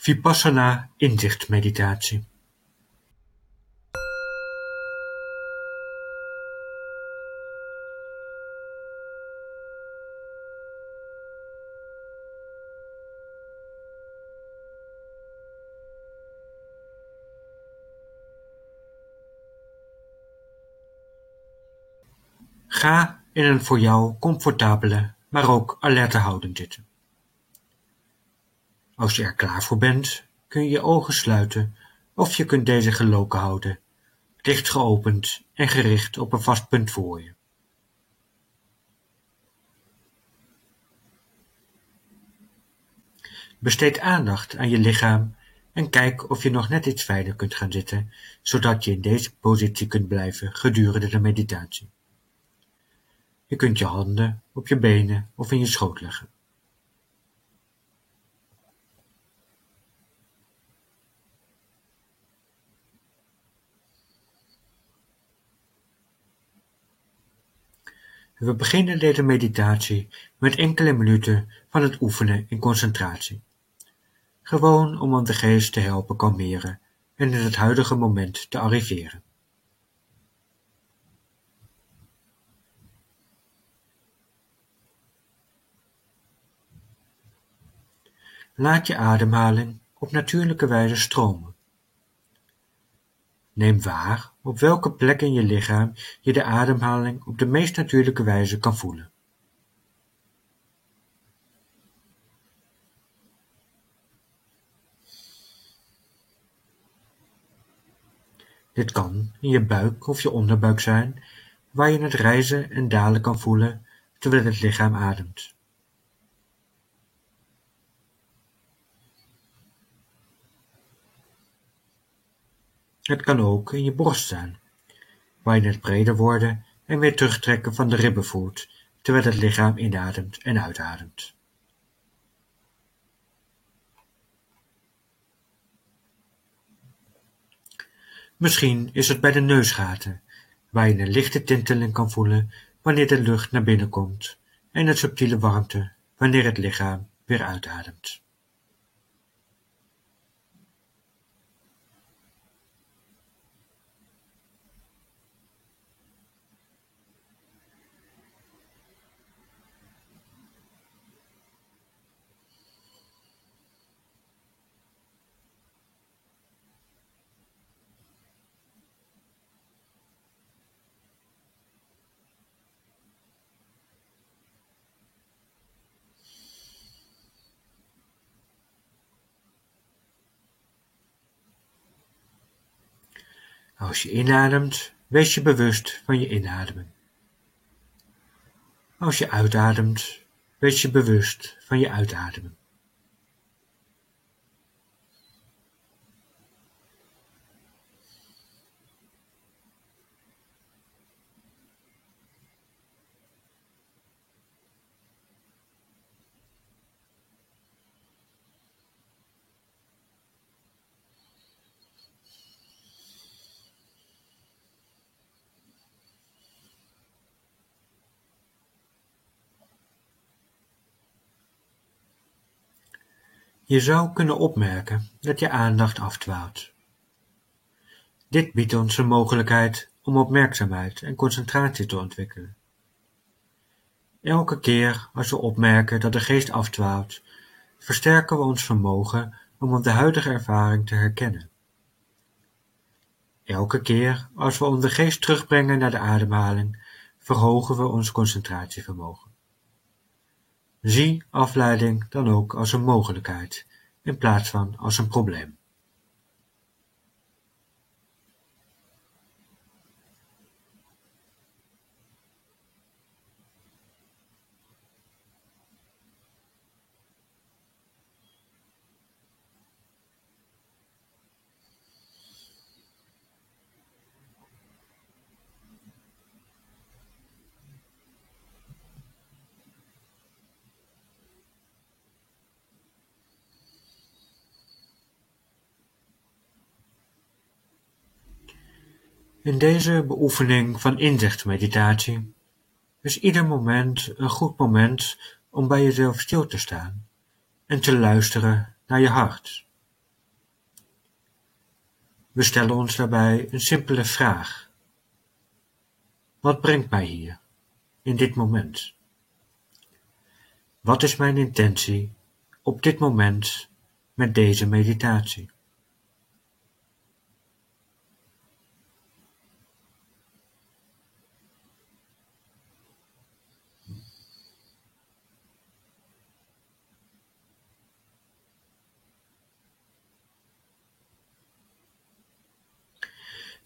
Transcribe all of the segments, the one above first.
Vipassana inzichtmeditatie Ga in een voor jou comfortabele, maar ook alerte houding zitten. Als je er klaar voor bent, kun je je ogen sluiten of je kunt deze geloken houden, licht geopend en gericht op een vast punt voor je. Besteed aandacht aan je lichaam en kijk of je nog net iets verder kunt gaan zitten, zodat je in deze positie kunt blijven gedurende de meditatie. Je kunt je handen op je benen of in je schoot leggen. We beginnen deze meditatie met enkele minuten van het oefenen in concentratie. Gewoon om de geest te helpen kalmeren en in het huidige moment te arriveren. Laat je ademhaling op natuurlijke wijze stromen. Neem waar op welke plek in je lichaam je de ademhaling op de meest natuurlijke wijze kan voelen. Dit kan in je buik of je onderbuik zijn, waar je het rijzen en dalen kan voelen terwijl het lichaam ademt. Het kan ook in je borst zijn, waar je het breder worden en weer terugtrekken van de ribben voelt, terwijl het lichaam inademt en uitademt. Misschien is het bij de neusgaten, waar je een lichte tinteling kan voelen wanneer de lucht naar binnen komt en een subtiele warmte wanneer het lichaam weer uitademt. Als je inademt, wees je bewust van je inademing. Als je uitademt, wees je bewust van je uitademing. Je zou kunnen opmerken dat je aandacht afdwaalt. Dit biedt ons een mogelijkheid om opmerkzaamheid en concentratie te ontwikkelen. Elke keer als we opmerken dat de geest afdwaalt, versterken we ons vermogen om de huidige ervaring te herkennen. Elke keer als we onze geest terugbrengen naar de ademhaling, verhogen we ons concentratievermogen. Zie afleiding dan ook als een mogelijkheid in plaats van als een probleem. In deze beoefening van inzichtmeditatie is ieder moment een goed moment om bij jezelf stil te staan en te luisteren naar je hart. We stellen ons daarbij een simpele vraag: wat brengt mij hier, in dit moment? Wat is mijn intentie op dit moment met deze meditatie?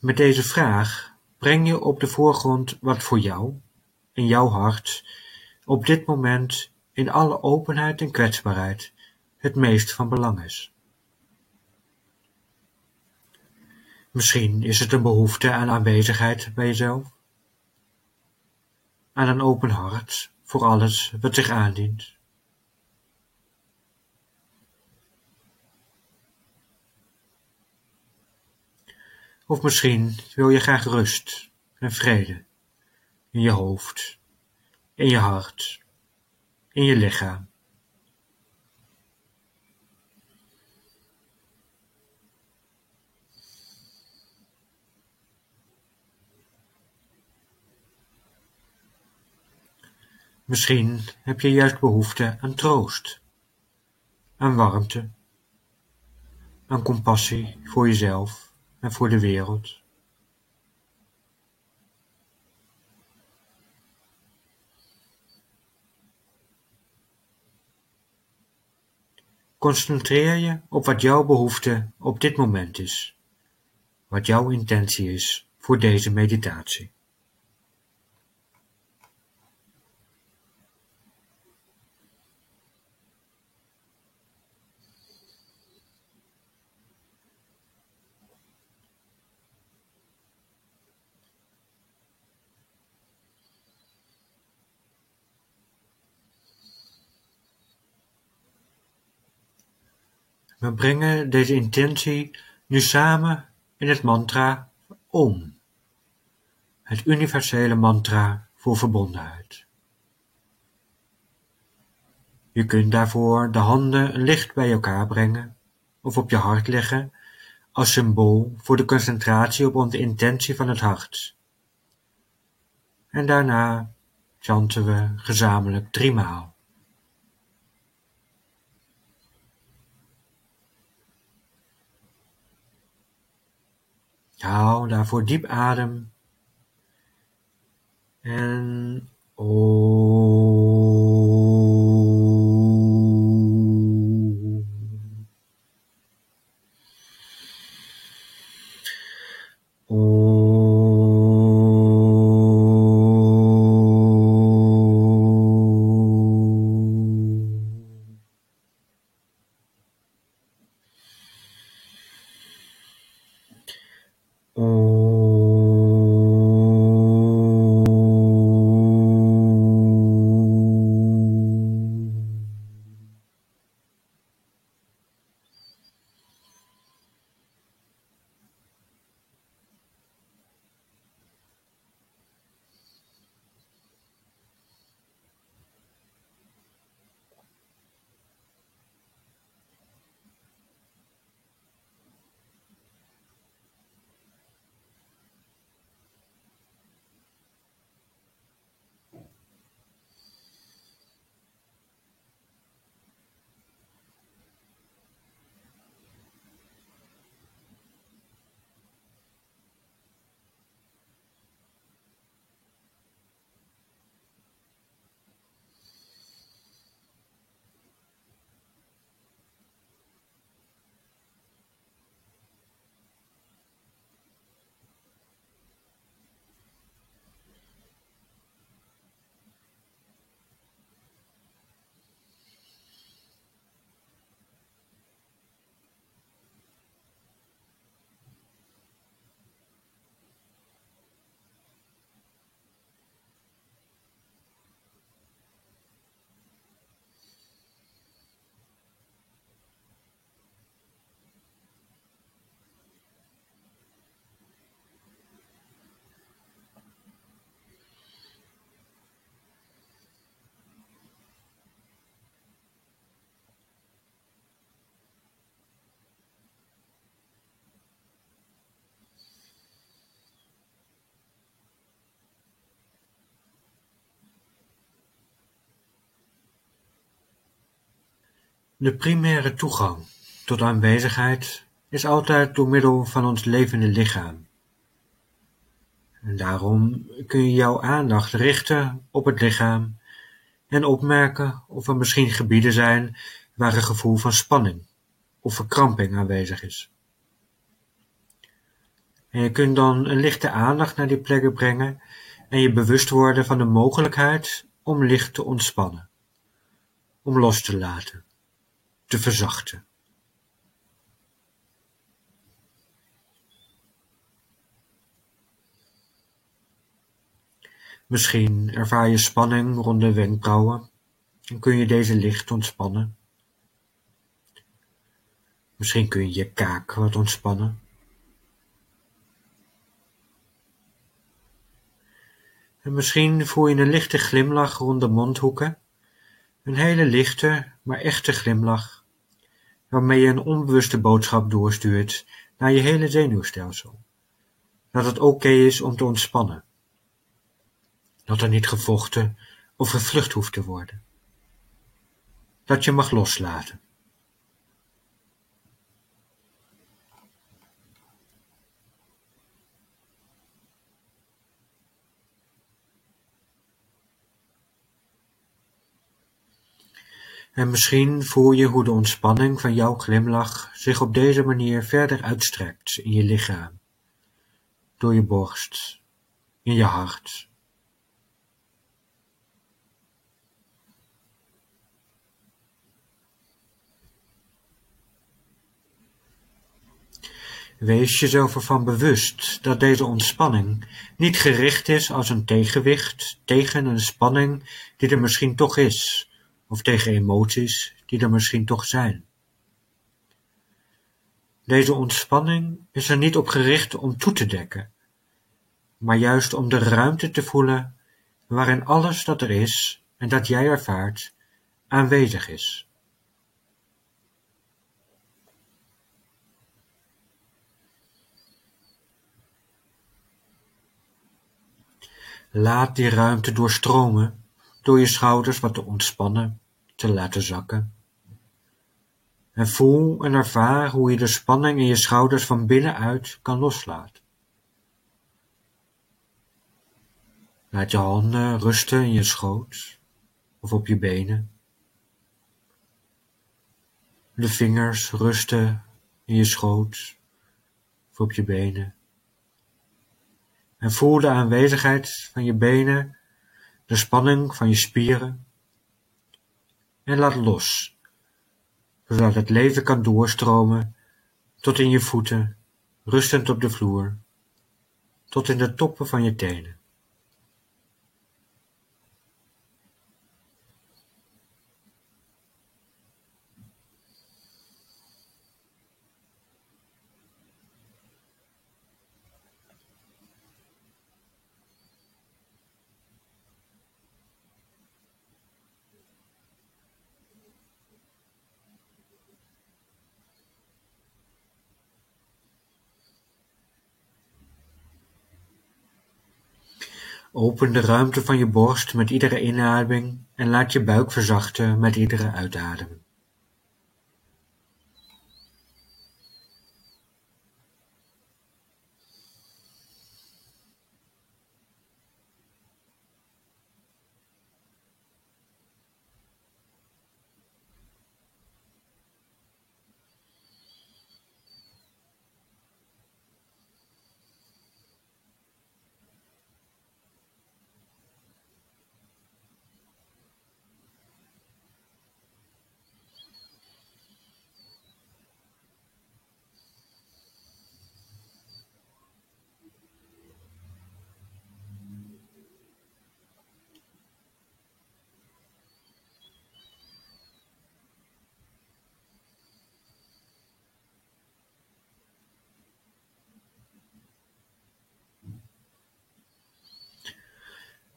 Met deze vraag breng je op de voorgrond wat voor jou, in jouw hart, op dit moment in alle openheid en kwetsbaarheid het meest van belang is. Misschien is het een behoefte aan aanwezigheid bij jezelf, aan een open hart voor alles wat zich aandient. Of misschien wil je graag rust en vrede in je hoofd, in je hart, in je lichaam. Misschien heb je juist behoefte aan troost, aan warmte, aan compassie voor jezelf en voor de wereld. Concentreer je op wat jouw behoefte op dit moment is, wat jouw intentie is voor deze meditatie. We brengen deze intentie nu samen in het mantra Om, het universele mantra voor verbondenheid. Je kunt daarvoor de handen licht bij elkaar brengen of op je hart leggen als symbool voor de concentratie op onze intentie van het hart. En daarna chanten we gezamenlijk driemaal. Haal daarvoor diep adem. En De primaire toegang tot aanwezigheid is altijd door middel van ons levende lichaam. En daarom kun je jouw aandacht richten op het lichaam en opmerken of er misschien gebieden zijn waar een gevoel van spanning of verkramping aanwezig is. En je kunt dan een lichte aandacht naar die plekken brengen en je bewust worden van de mogelijkheid om licht te ontspannen, om los te laten, te verzachten. Misschien ervaar je spanning rond de wenkbrauwen en kun je deze licht ontspannen. Misschien kun je je kaak wat ontspannen. En misschien voel je een lichte glimlach rond de mondhoeken, een hele lichte, maar echte glimlach, waarmee je een onbewuste boodschap doorstuurt naar je hele zenuwstelsel, dat het oké is om te ontspannen, dat er niet gevochten of gevlucht hoeft te worden, dat je mag loslaten. En misschien voel je hoe de ontspanning van jouw glimlach zich op deze manier verder uitstrekt in je lichaam, door je borst, in je hart. Wees jezelf ervan bewust dat deze ontspanning niet gericht is als een tegenwicht tegen een spanning die er misschien toch is, of tegen emoties die er misschien toch zijn. Deze ontspanning is er niet op gericht om toe te dekken, maar juist om de ruimte te voelen waarin alles dat er is en dat jij ervaart aanwezig is. Laat die ruimte doorstromen door je schouders wat te ontspannen te laten zakken. En voel en ervaar hoe je de spanning in je schouders van binnenuit kan loslaten. Laat je handen rusten in je schoot of op je benen. De vingers rusten in je schoot of op je benen. En voel de aanwezigheid van je benen, de spanning van je spieren en laat los, zodat het leven kan doorstromen tot in je voeten, rustend op de vloer, tot in de toppen van je tenen. Open de ruimte van je borst met iedere inademing en laat je buik verzachten met iedere uitademing.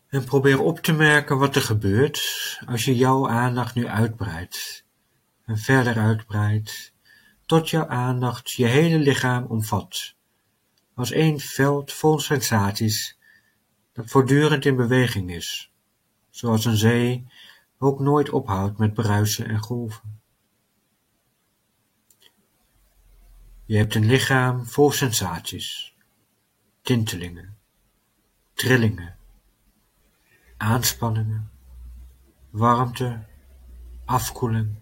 En probeer op te merken wat er gebeurt als je jouw aandacht nu uitbreidt en verder uitbreidt, tot jouw aandacht je hele lichaam omvat, als één veld vol sensaties dat voortdurend in beweging is, zoals een zee ook nooit ophoudt met bruisen en golven. Je hebt een lichaam vol sensaties, tintelingen, trillingen, aanspanningen, warmte, afkoeling.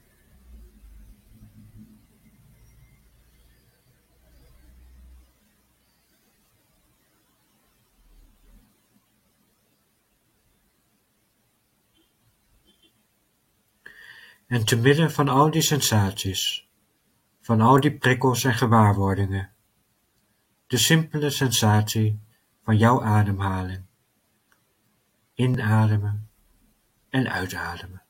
En te midden van al die sensaties, van al die prikkels en gewaarwordingen, de simpele sensatie van jouw ademhaling. Inademen en uitademen.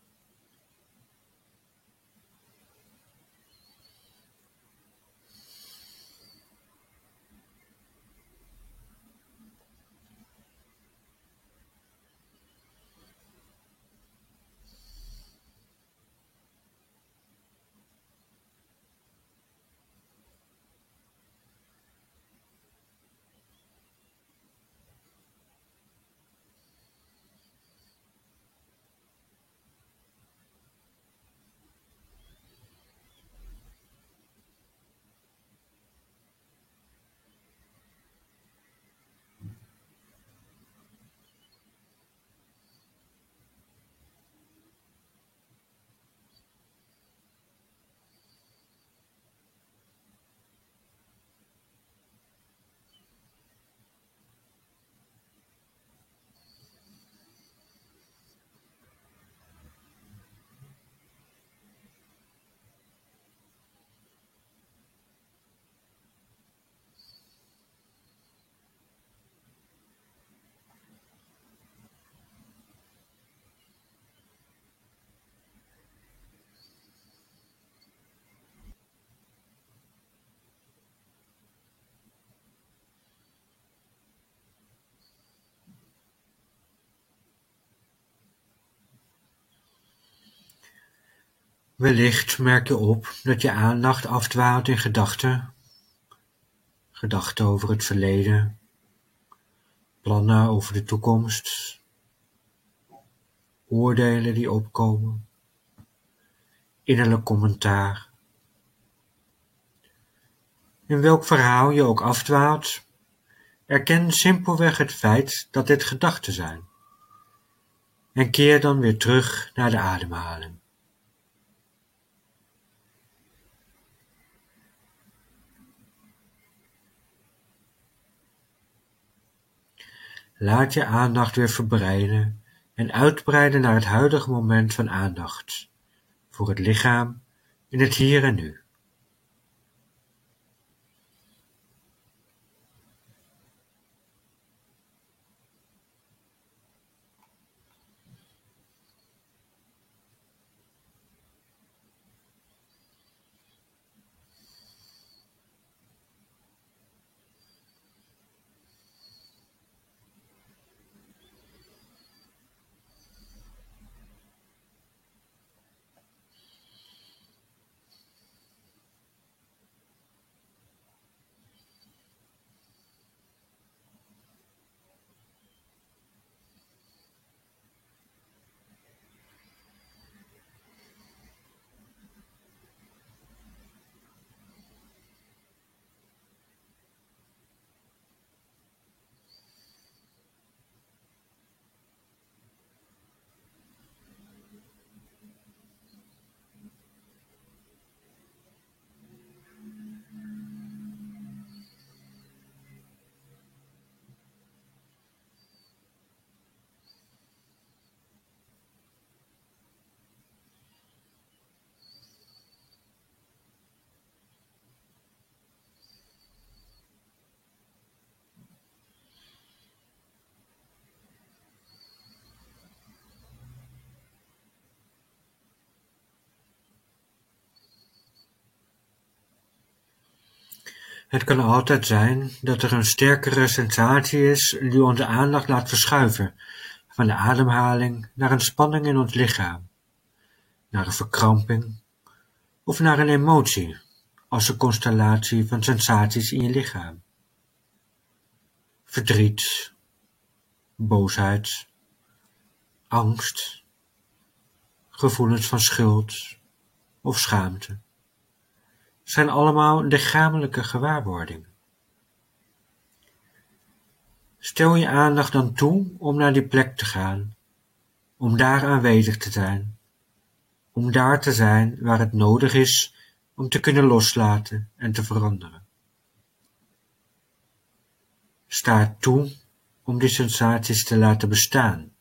Wellicht merk je op dat je aandacht afdwaalt in gedachten, gedachten over het verleden, plannen over de toekomst, oordelen die opkomen, innerlijk commentaar. In welk verhaal je ook afdwaalt, erken simpelweg het feit dat dit gedachten zijn en keer dan weer terug naar de ademhaling. Laat je aandacht weer verbreiden en uitbreiden naar het huidige moment van aandacht, voor het lichaam in het hier en nu. Het kan altijd zijn dat er een sterkere sensatie is die onze aandacht laat verschuiven van de ademhaling naar een spanning in ons lichaam, naar een verkramping of naar een emotie als een constellatie van sensaties in je lichaam. Verdriet, boosheid, angst, gevoelens van schuld of schaamte zijn allemaal lichamelijke gewaarwordingen. Stel je aandacht dan toe om naar die plek te gaan, om daar aanwezig te zijn, om daar te zijn waar het nodig is om te kunnen loslaten en te veranderen. Sta toe om die sensaties te laten bestaan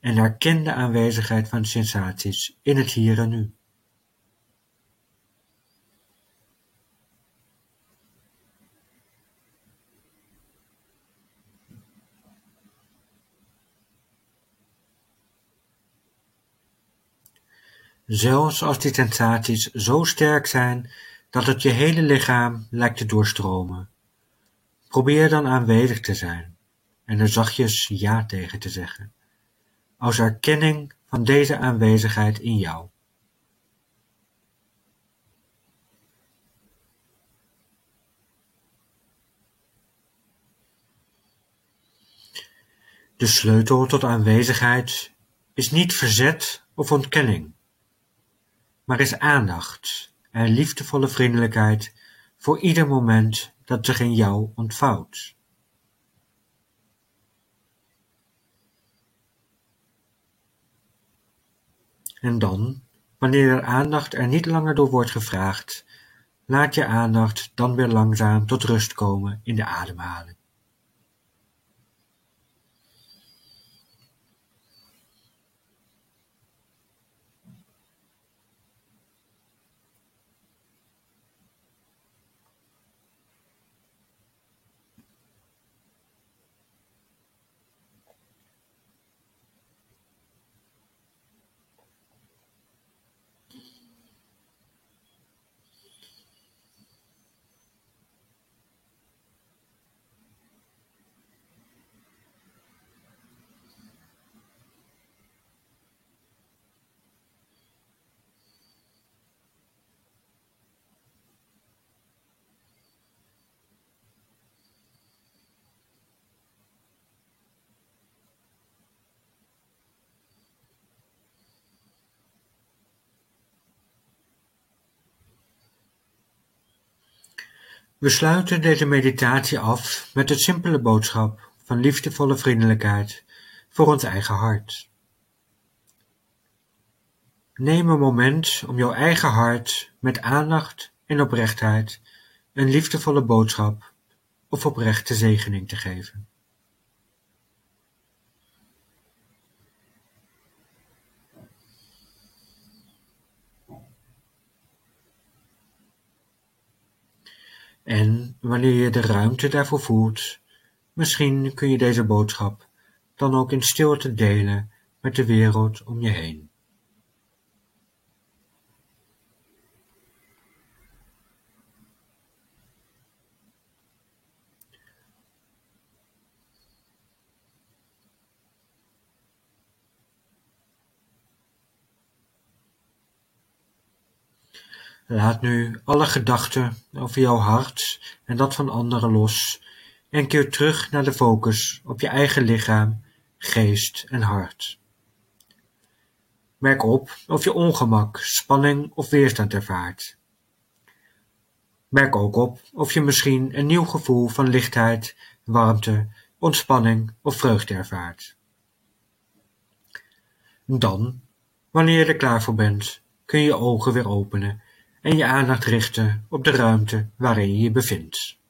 en herken de aanwezigheid van sensaties in het hier en nu. Zelfs als die sensaties zo sterk zijn dat het je hele lichaam lijkt te doorstromen, probeer dan aanwezig te zijn en er zachtjes ja tegen te zeggen, als erkenning van deze aanwezigheid in jou. De sleutel tot aanwezigheid is niet verzet of ontkenning maar is aandacht en liefdevolle vriendelijkheid voor ieder moment dat zich in jou ontvouwt. En dan, wanneer de aandacht er niet langer door wordt gevraagd, laat je aandacht dan weer langzaam tot rust komen in de ademhaling. We sluiten deze meditatie af met de simpele boodschap van liefdevolle vriendelijkheid voor ons eigen hart. Neem een moment om jouw eigen hart met aandacht en oprechtheid een liefdevolle boodschap of oprechte zegening te geven. En wanneer je de ruimte daarvoor voelt, misschien kun je deze boodschap dan ook in stilte delen met de wereld om je heen. Laat nu alle gedachten over jouw hart en dat van anderen los en keer terug naar de focus op je eigen lichaam, geest en hart. Merk op of je ongemak, spanning of weerstand ervaart. Merk ook op of je misschien een nieuw gevoel van lichtheid, warmte, ontspanning of vreugde ervaart. Dan, wanneer je er klaar voor bent, kun je je ogen weer openen en je aandacht richten op de ruimte waarin je je bevindt.